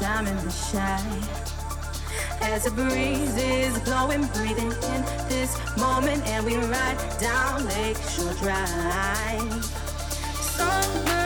cause I'm in the shade. As the breeze is blowing, breathing in this moment, and we ride down Lake Shore Drive. Sunburn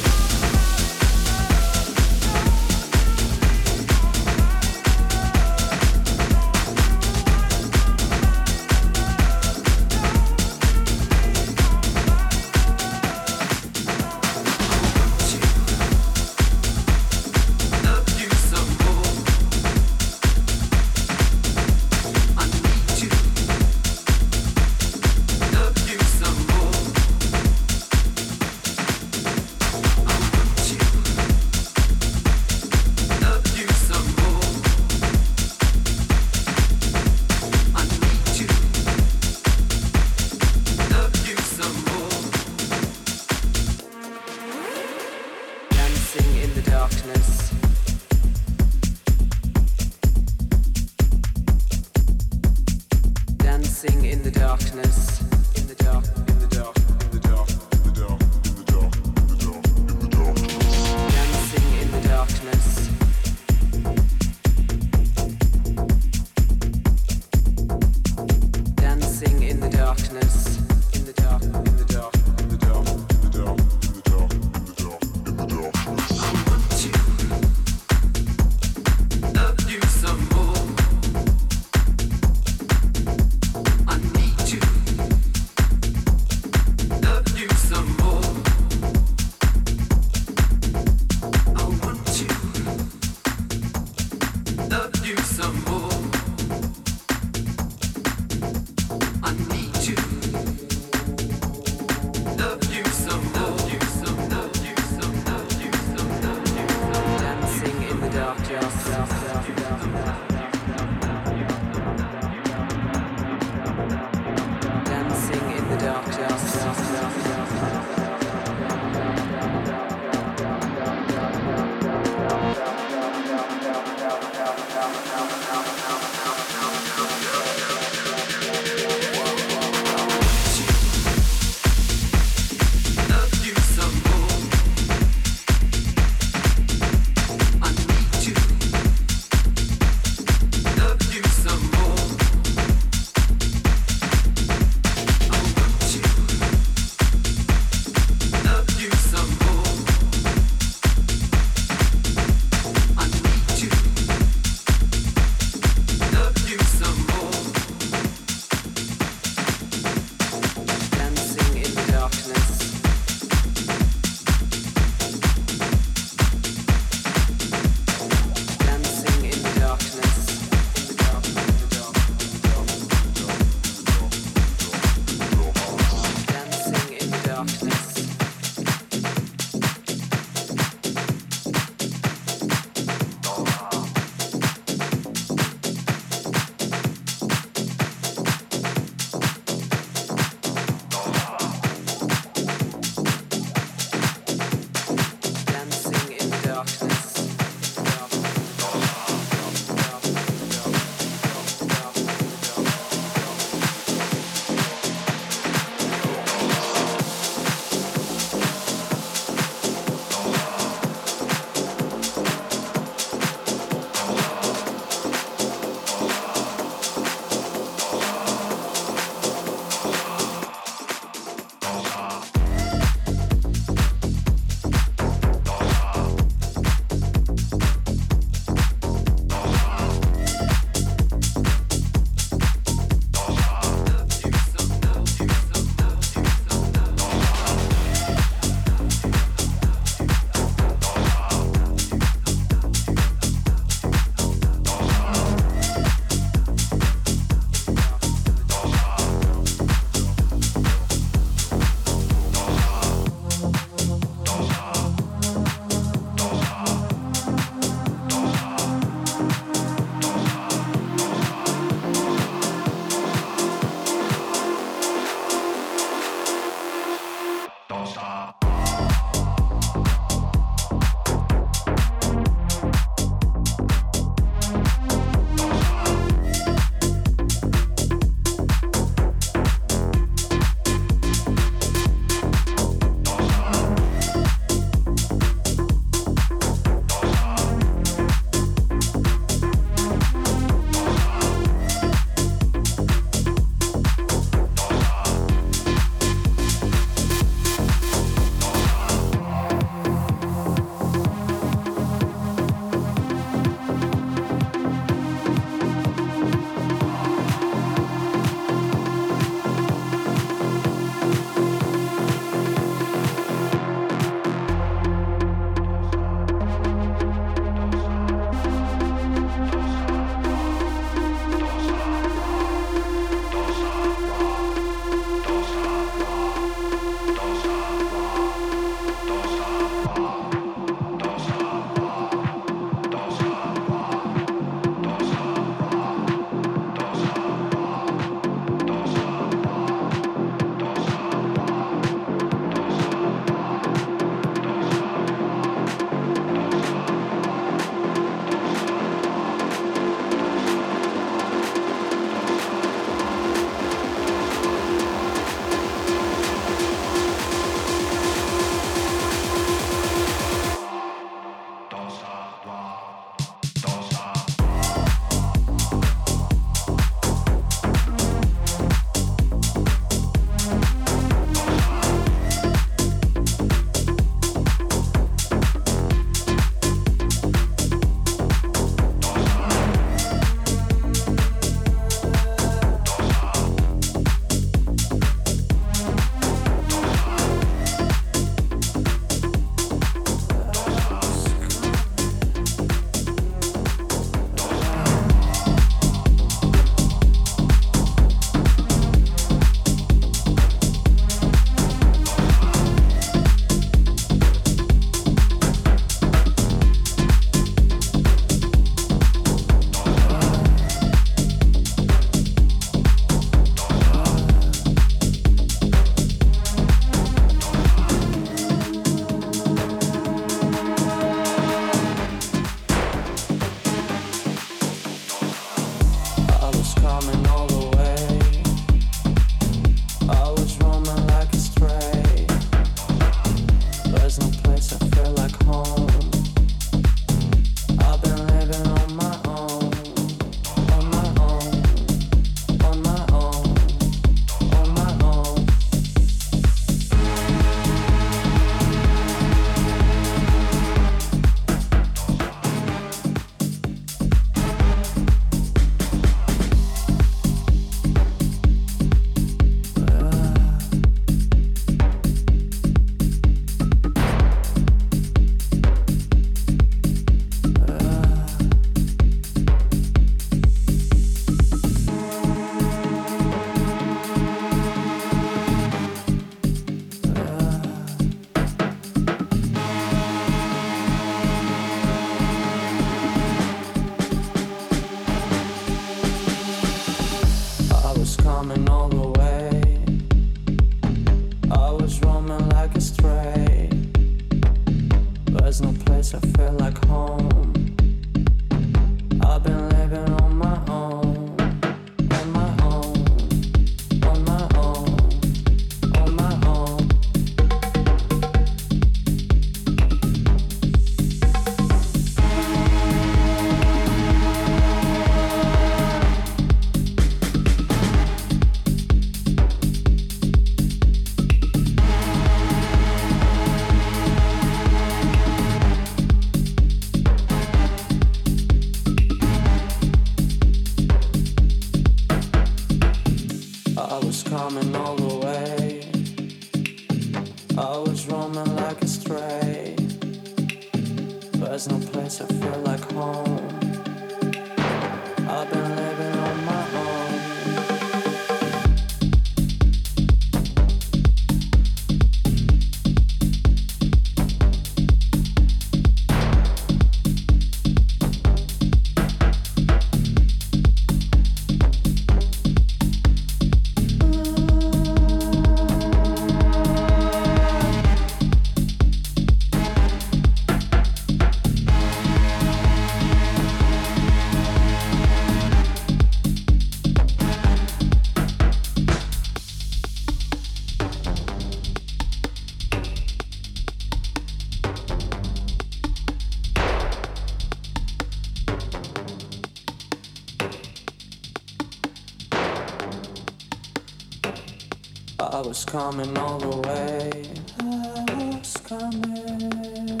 coming all the way. I was coming.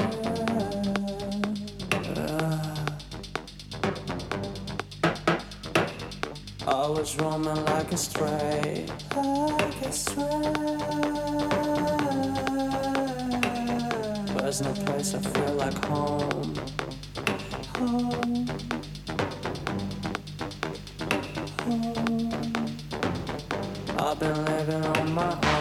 I was roaming like a stray. Like a stray. There's no place I feel like home. Home. I've been living on my own,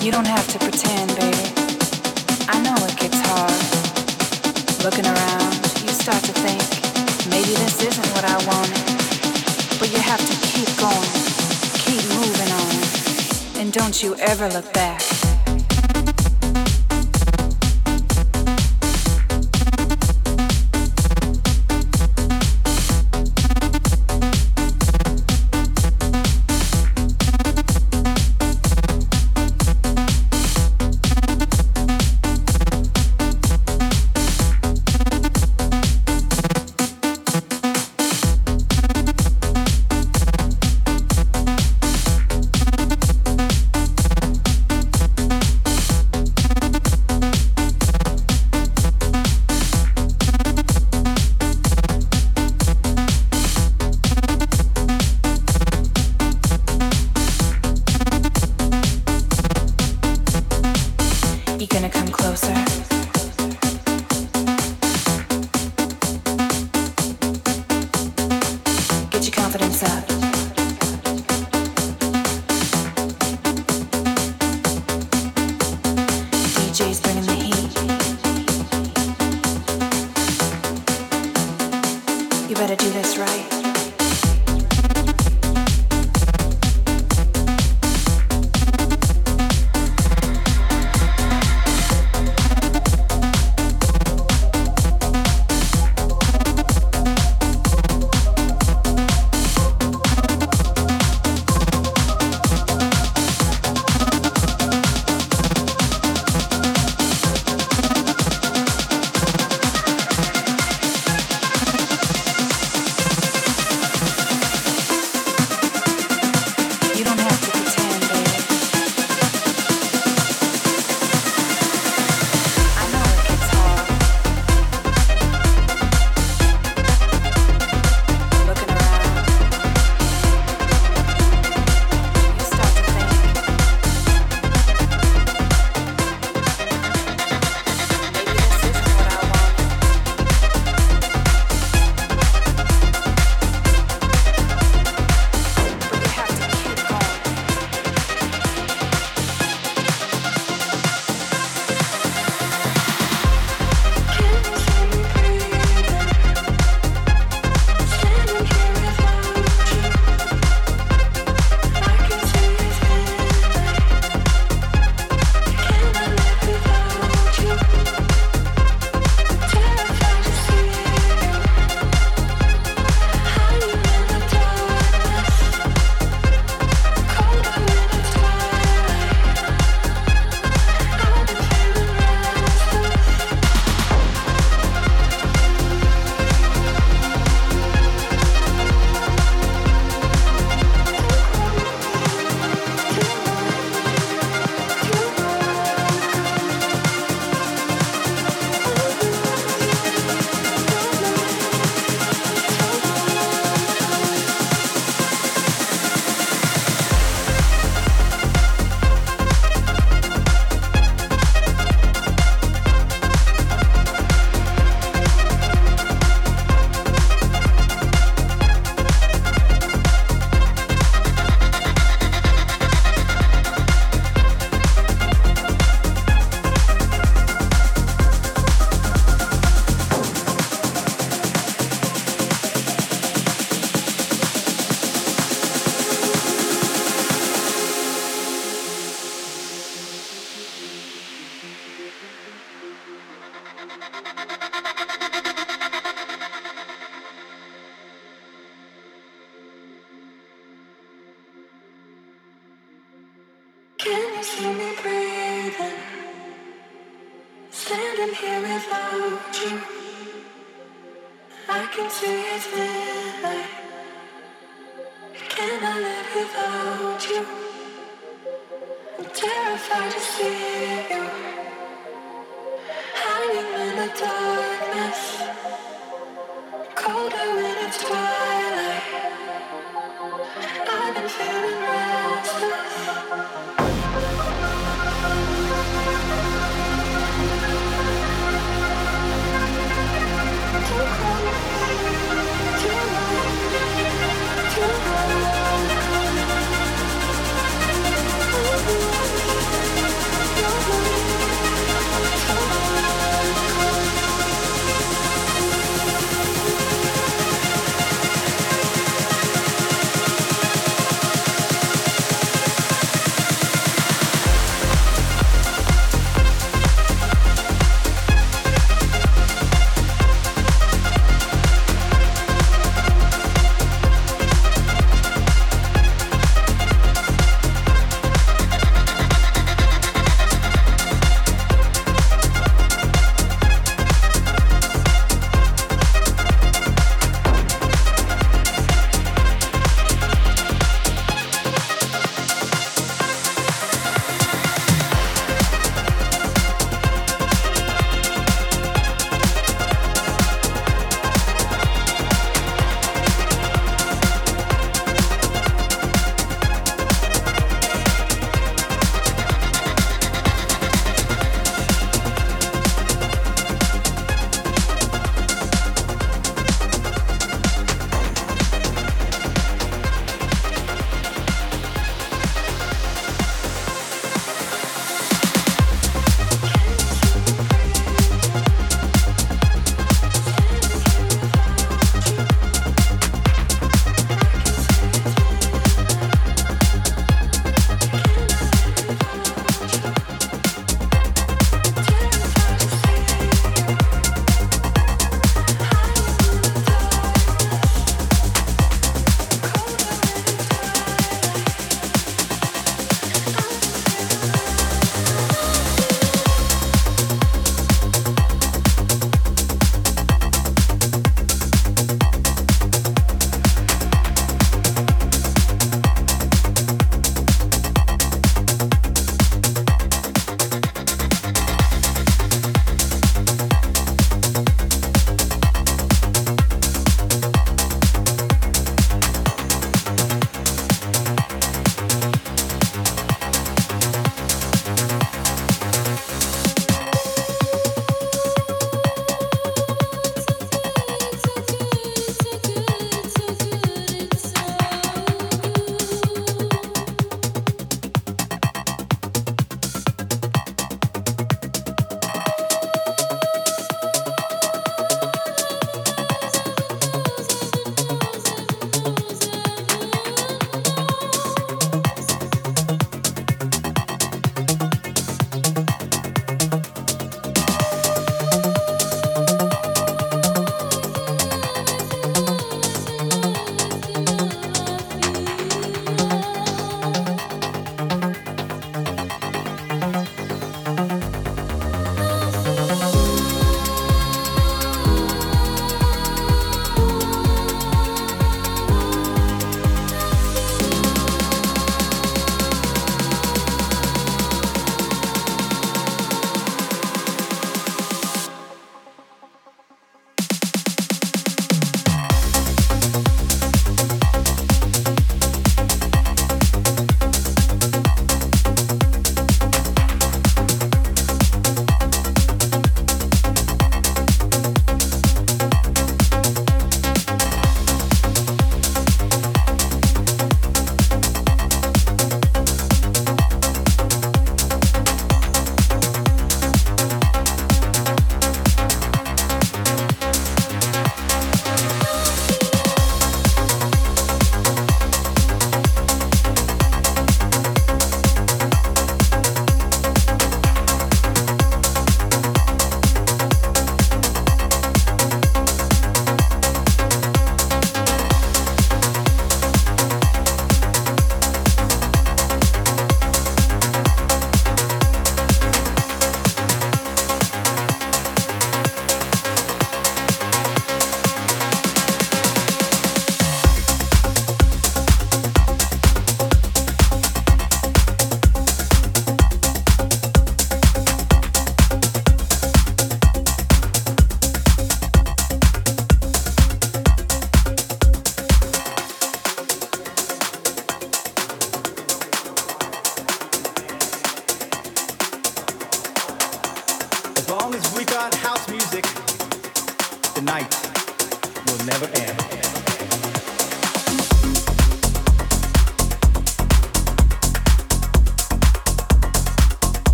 You don't have to pretend, baby. I know it gets hard. Looking around, you start to think, maybe this isn't what I wanted. But you have to keep going, keep moving on. And don't you ever look back.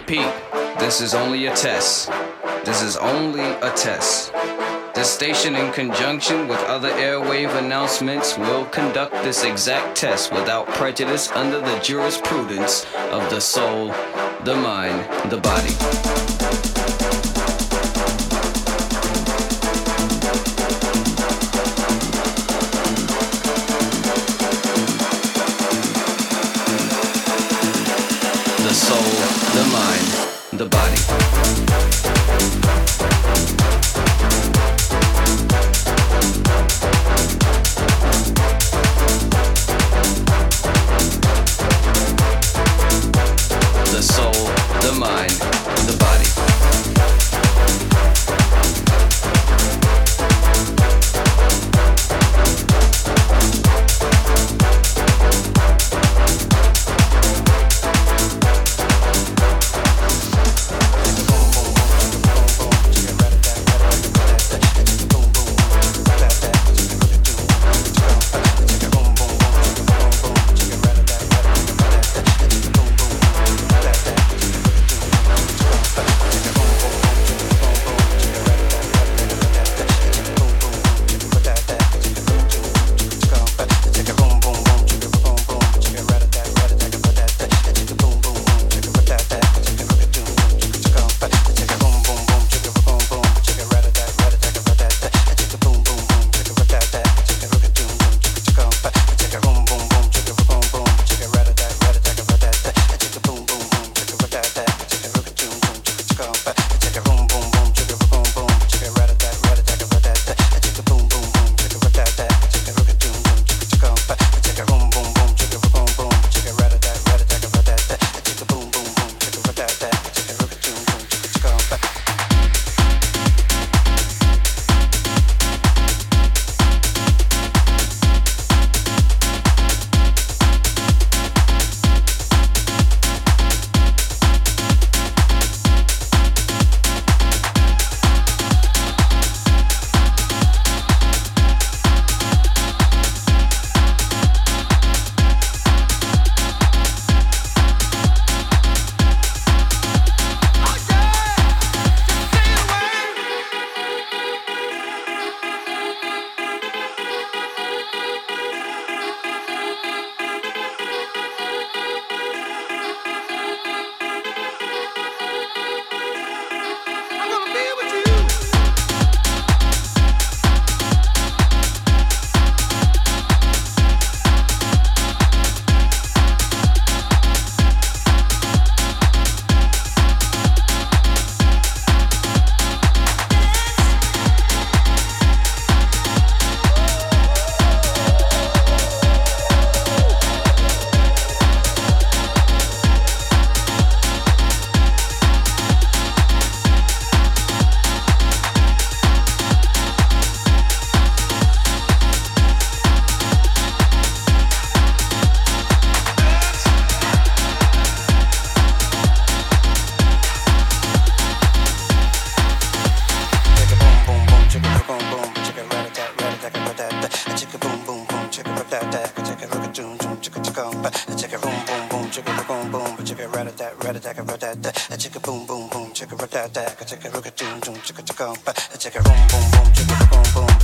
Repeat, this is only a test. This is only a test. This station, in conjunction with other airwave announcements, will conduct this exact test without prejudice under the jurisprudence of the soul, the mind, the body.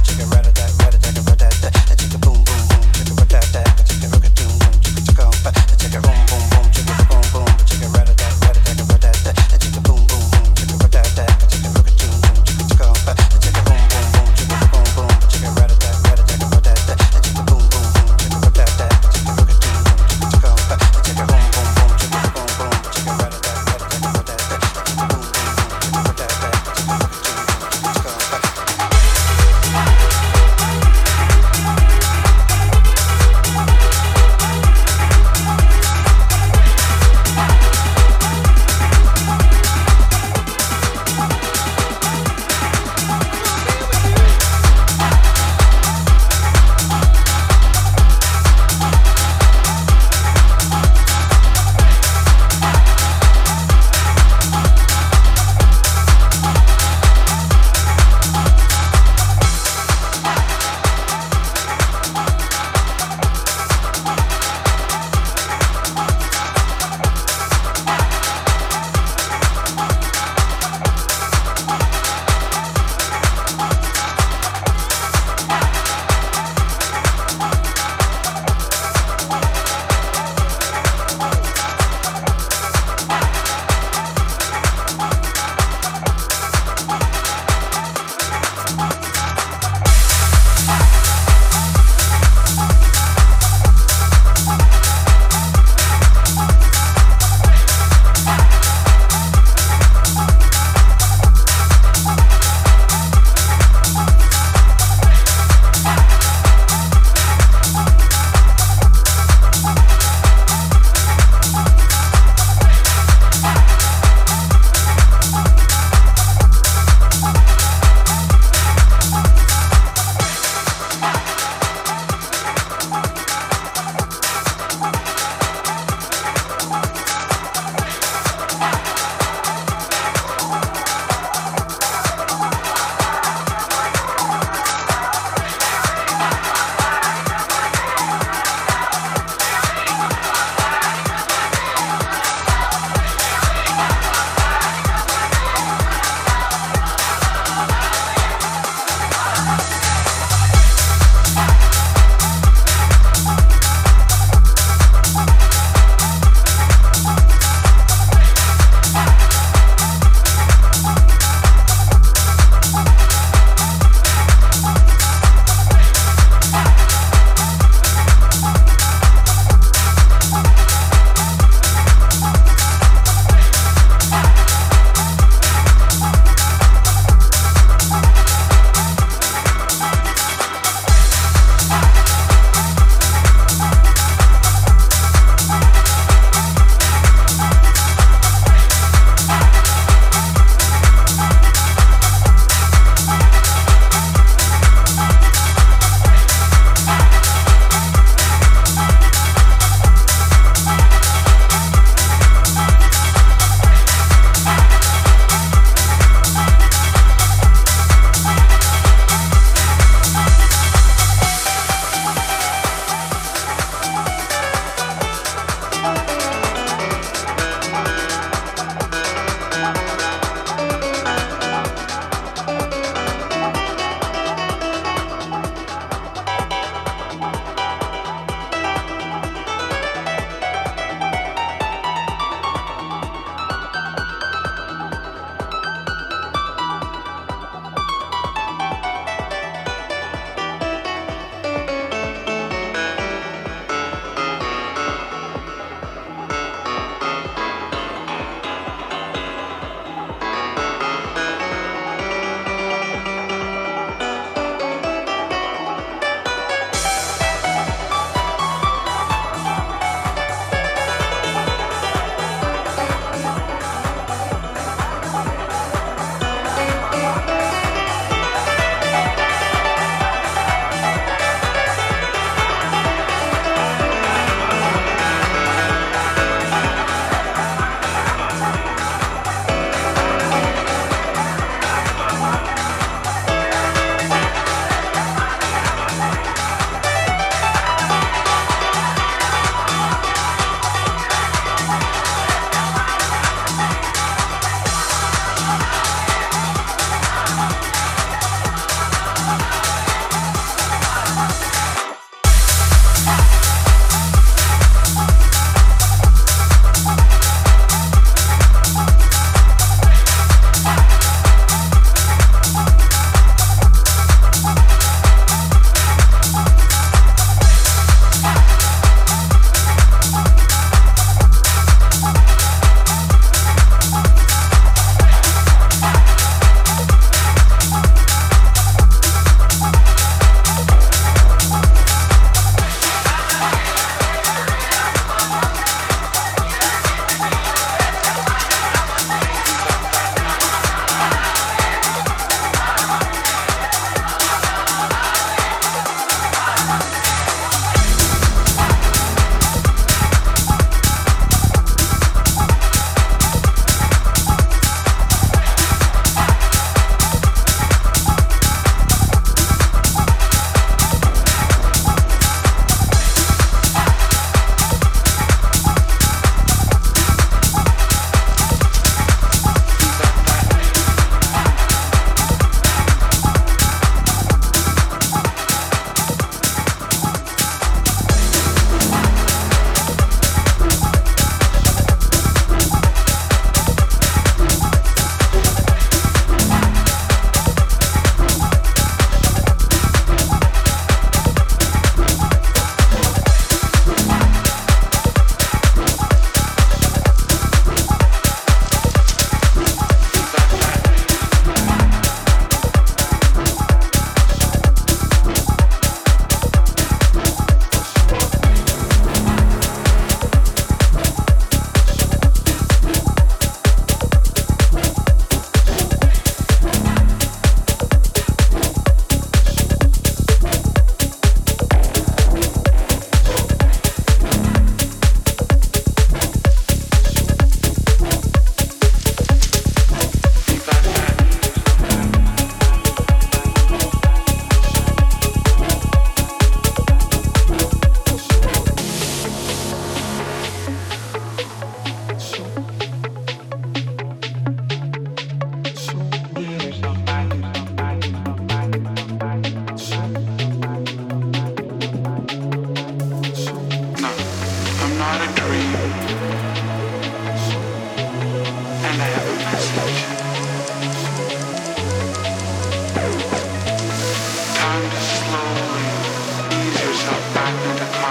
Chicka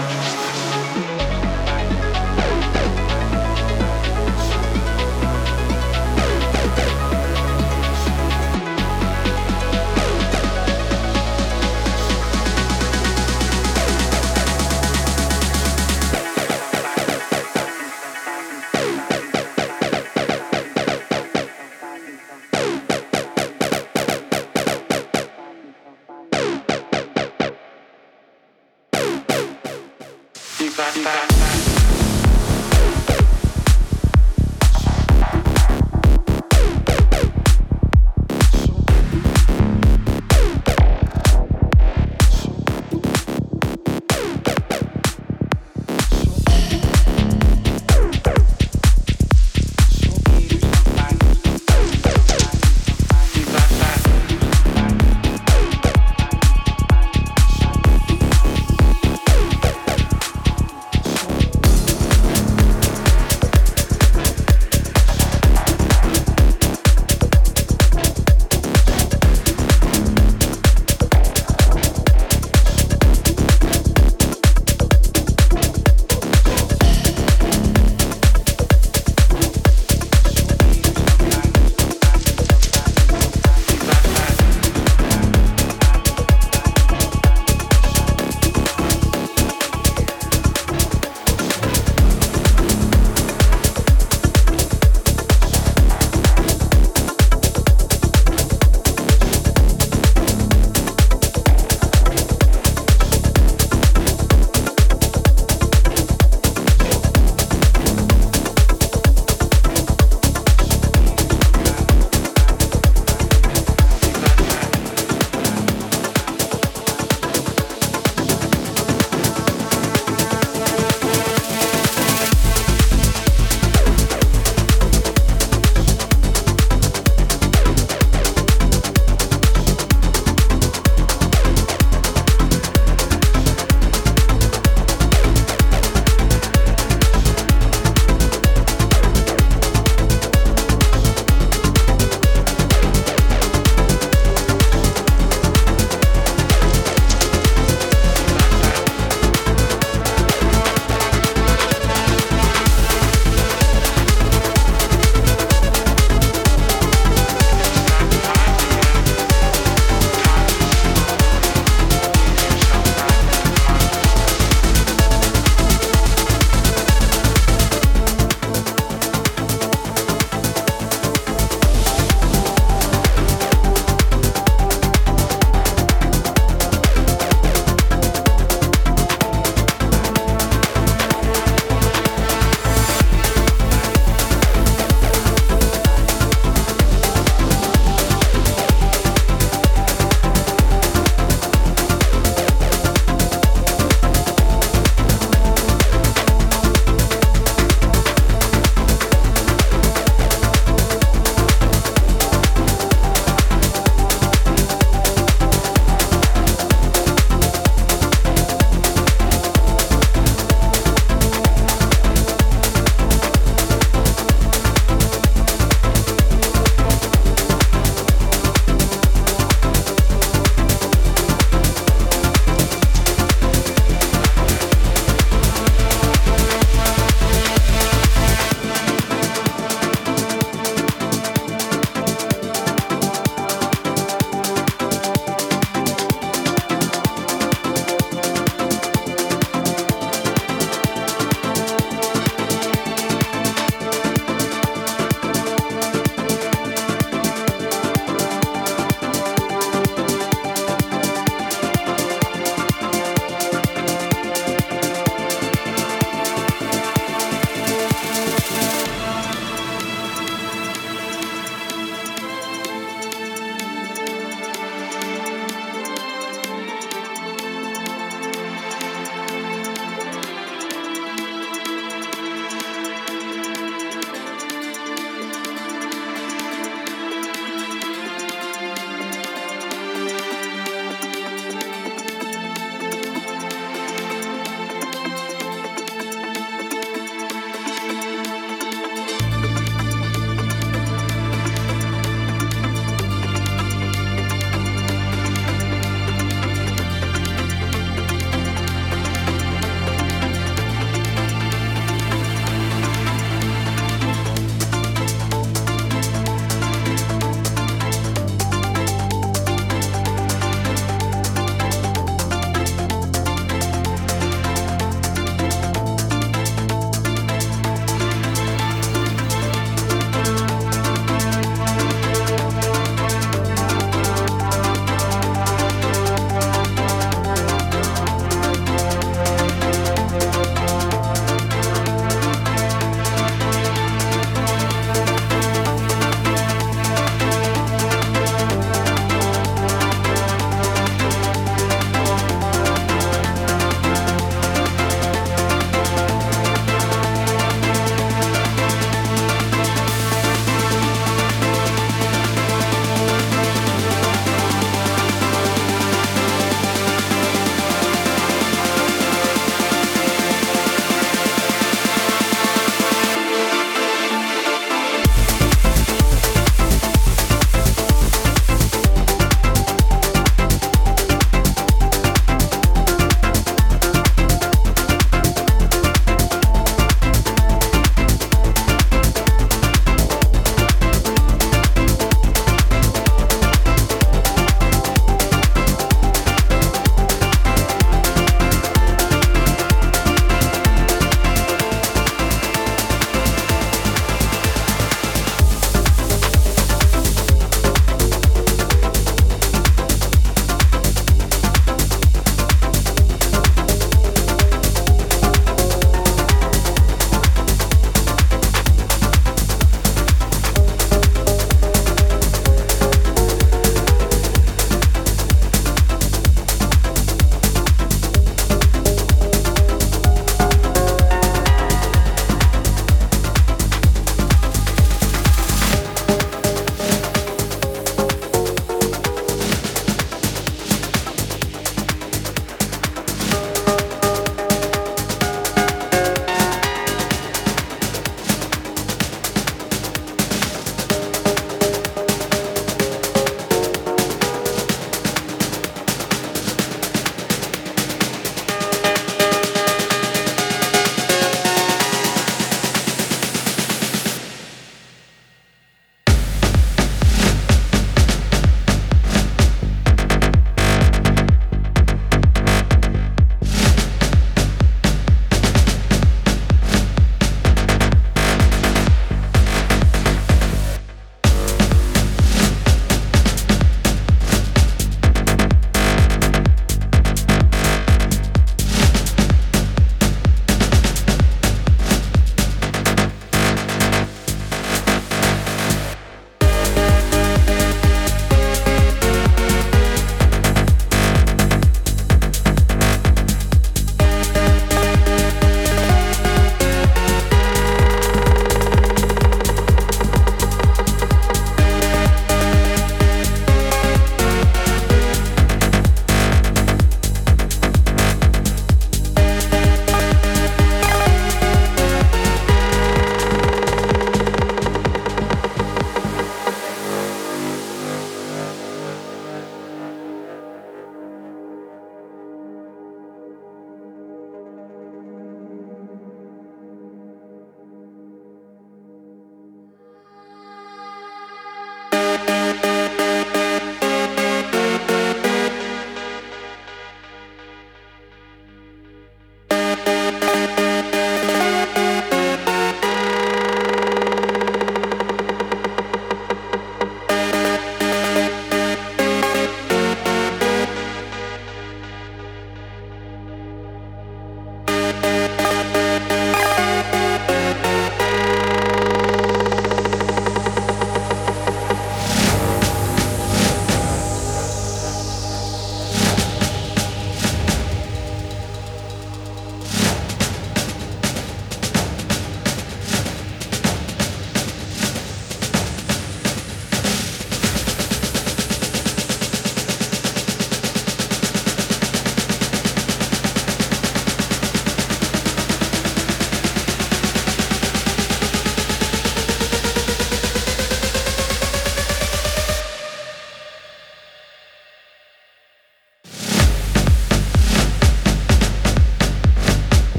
Thank you.